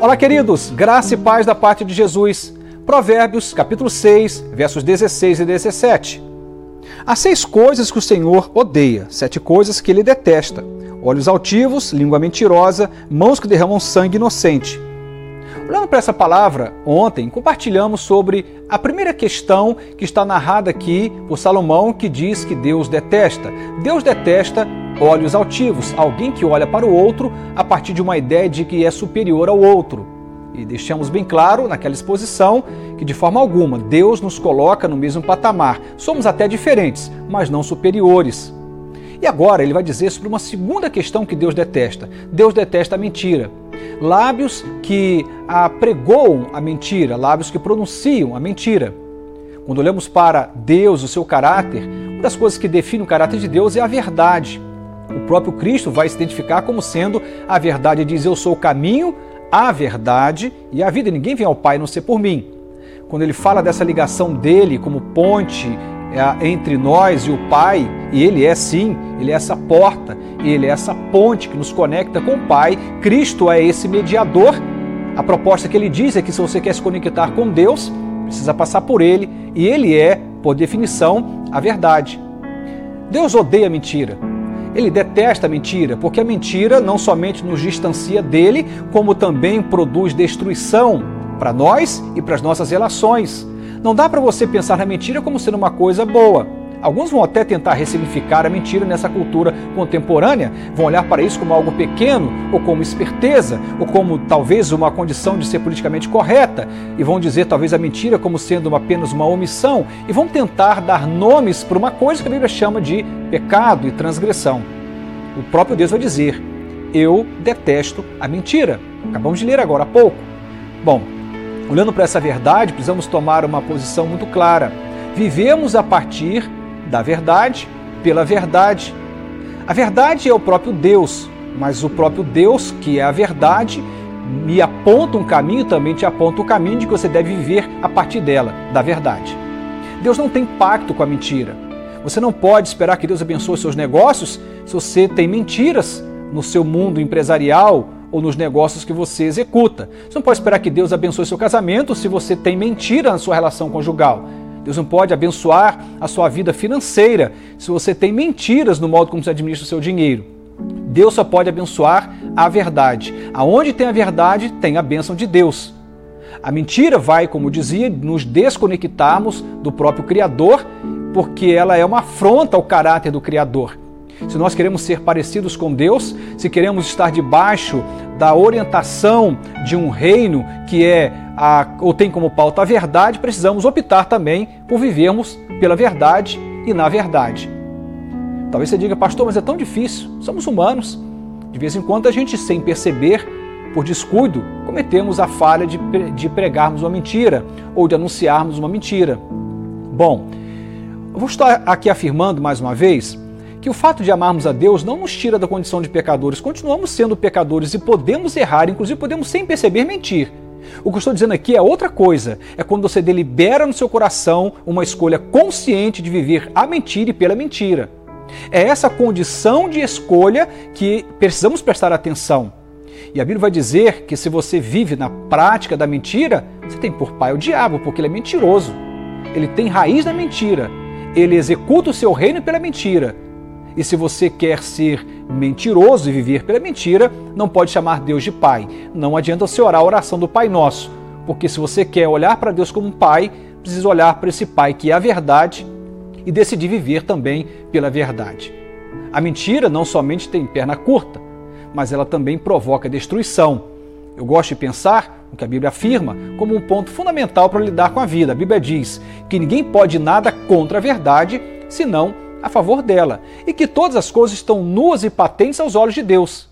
Olá, queridos, graça e paz da parte de Jesus. Provérbios, capítulo 6, versos 16 e 17. Há seis coisas que o Senhor odeia, sete coisas que ele detesta: olhos altivos, língua mentirosa, mãos que derramam sangue inocente. Olhando para essa palavra, ontem compartilhamos sobre a primeira questão que está narrada aqui por Salomão, que diz que Deus detesta. Deus detesta olhos altivos, alguém que olha para o outro a partir de uma ideia de que é superior ao outro. E deixamos bem claro naquela exposição que, de forma alguma, Deus nos coloca no mesmo patamar. Somos até diferentes, mas não superiores. E agora ele vai dizer sobre uma segunda questão que Deus detesta. Deus detesta a mentira. Lábios que apregoam a mentira, lábios que pronunciam a mentira. Quando olhamos para Deus, o seu caráter, uma das coisas que define o caráter de Deus é a verdade. O próprio Cristo vai se identificar como sendo a verdade, diz: Eu sou o caminho, a verdade e a vida. Ninguém vem ao Pai não ser por mim. Quando ele fala dessa ligação dele como ponte é, entre nós e o Pai, e ele é sim, ele é essa porta, ele é essa ponte que nos conecta com o Pai. Cristo é esse mediador. A proposta que ele diz é que se você quer se conectar com Deus, precisa passar por ele, e ele é, por definição, a verdade. Deus odeia mentira. Ele detesta a mentira, porque a mentira não somente nos distancia dele, como também produz destruição para nós e para as nossas relações. Não dá para você pensar na mentira como sendo uma coisa boa. Alguns vão até tentar ressignificar a mentira nessa cultura contemporânea, vão olhar para isso como algo pequeno, ou como esperteza, ou como talvez uma condição de ser politicamente correta, e vão dizer talvez a mentira como sendo apenas uma omissão, e vão tentar dar nomes para uma coisa que a Bíblia chama de pecado e transgressão. O próprio Deus vai dizer: Eu detesto a mentira. Acabamos de ler agora há pouco. Bom, olhando para essa verdade, precisamos tomar uma posição muito clara. Vivemos a partir da verdade pela verdade. A verdade é o próprio Deus, mas o próprio Deus, que é a verdade, me aponta um caminho, também te aponta o caminho de que você deve viver a partir dela, da verdade. Deus não tem pacto com a mentira. Você não pode esperar que Deus abençoe seus negócios se você tem mentiras no seu mundo empresarial ou nos negócios que você executa. Você não pode esperar que Deus abençoe seu casamento se você tem mentira na sua relação conjugal. Deus não pode abençoar a sua vida financeira se você tem mentiras no modo como você administra o seu dinheiro. Deus só pode abençoar a verdade. Aonde tem a verdade, tem a bênção de Deus. A mentira vai, como dizia, nos desconectarmos do próprio Criador, porque ela é uma afronta ao caráter do Criador. Se nós queremos ser parecidos com Deus, se queremos estar debaixo da orientação de um reino que é a, ou tem como pauta a verdade, precisamos optar também por vivermos pela verdade e na verdade. Talvez você diga, pastor, mas é tão difícil. Somos humanos. De vez em quando a gente, sem perceber, por descuido, cometemos a falha de, de pregarmos uma mentira ou de anunciarmos uma mentira. Bom, vou estar aqui afirmando mais uma vez que o fato de amarmos a Deus não nos tira da condição de pecadores. Continuamos sendo pecadores e podemos errar, inclusive podemos sem perceber mentir. O que eu estou dizendo aqui é outra coisa. É quando você delibera no seu coração uma escolha consciente de viver a mentira e pela mentira. É essa condição de escolha que precisamos prestar atenção. E a Bíblia vai dizer que se você vive na prática da mentira, você tem por pai o diabo, porque ele é mentiroso. Ele tem raiz na mentira. Ele executa o seu reino pela mentira. E se você quer ser mentiroso e viver pela mentira, não pode chamar Deus de Pai. Não adianta você orar a oração do Pai Nosso, porque se você quer olhar para Deus como um Pai, precisa olhar para esse Pai que é a verdade e decidir viver também pela verdade. A mentira não somente tem perna curta, mas ela também provoca destruição. Eu gosto de pensar o que a Bíblia afirma como um ponto fundamental para lidar com a vida. A Bíblia diz que ninguém pode nada contra a verdade, senão a favor dela e que todas as coisas estão nuas e patentes aos olhos de Deus.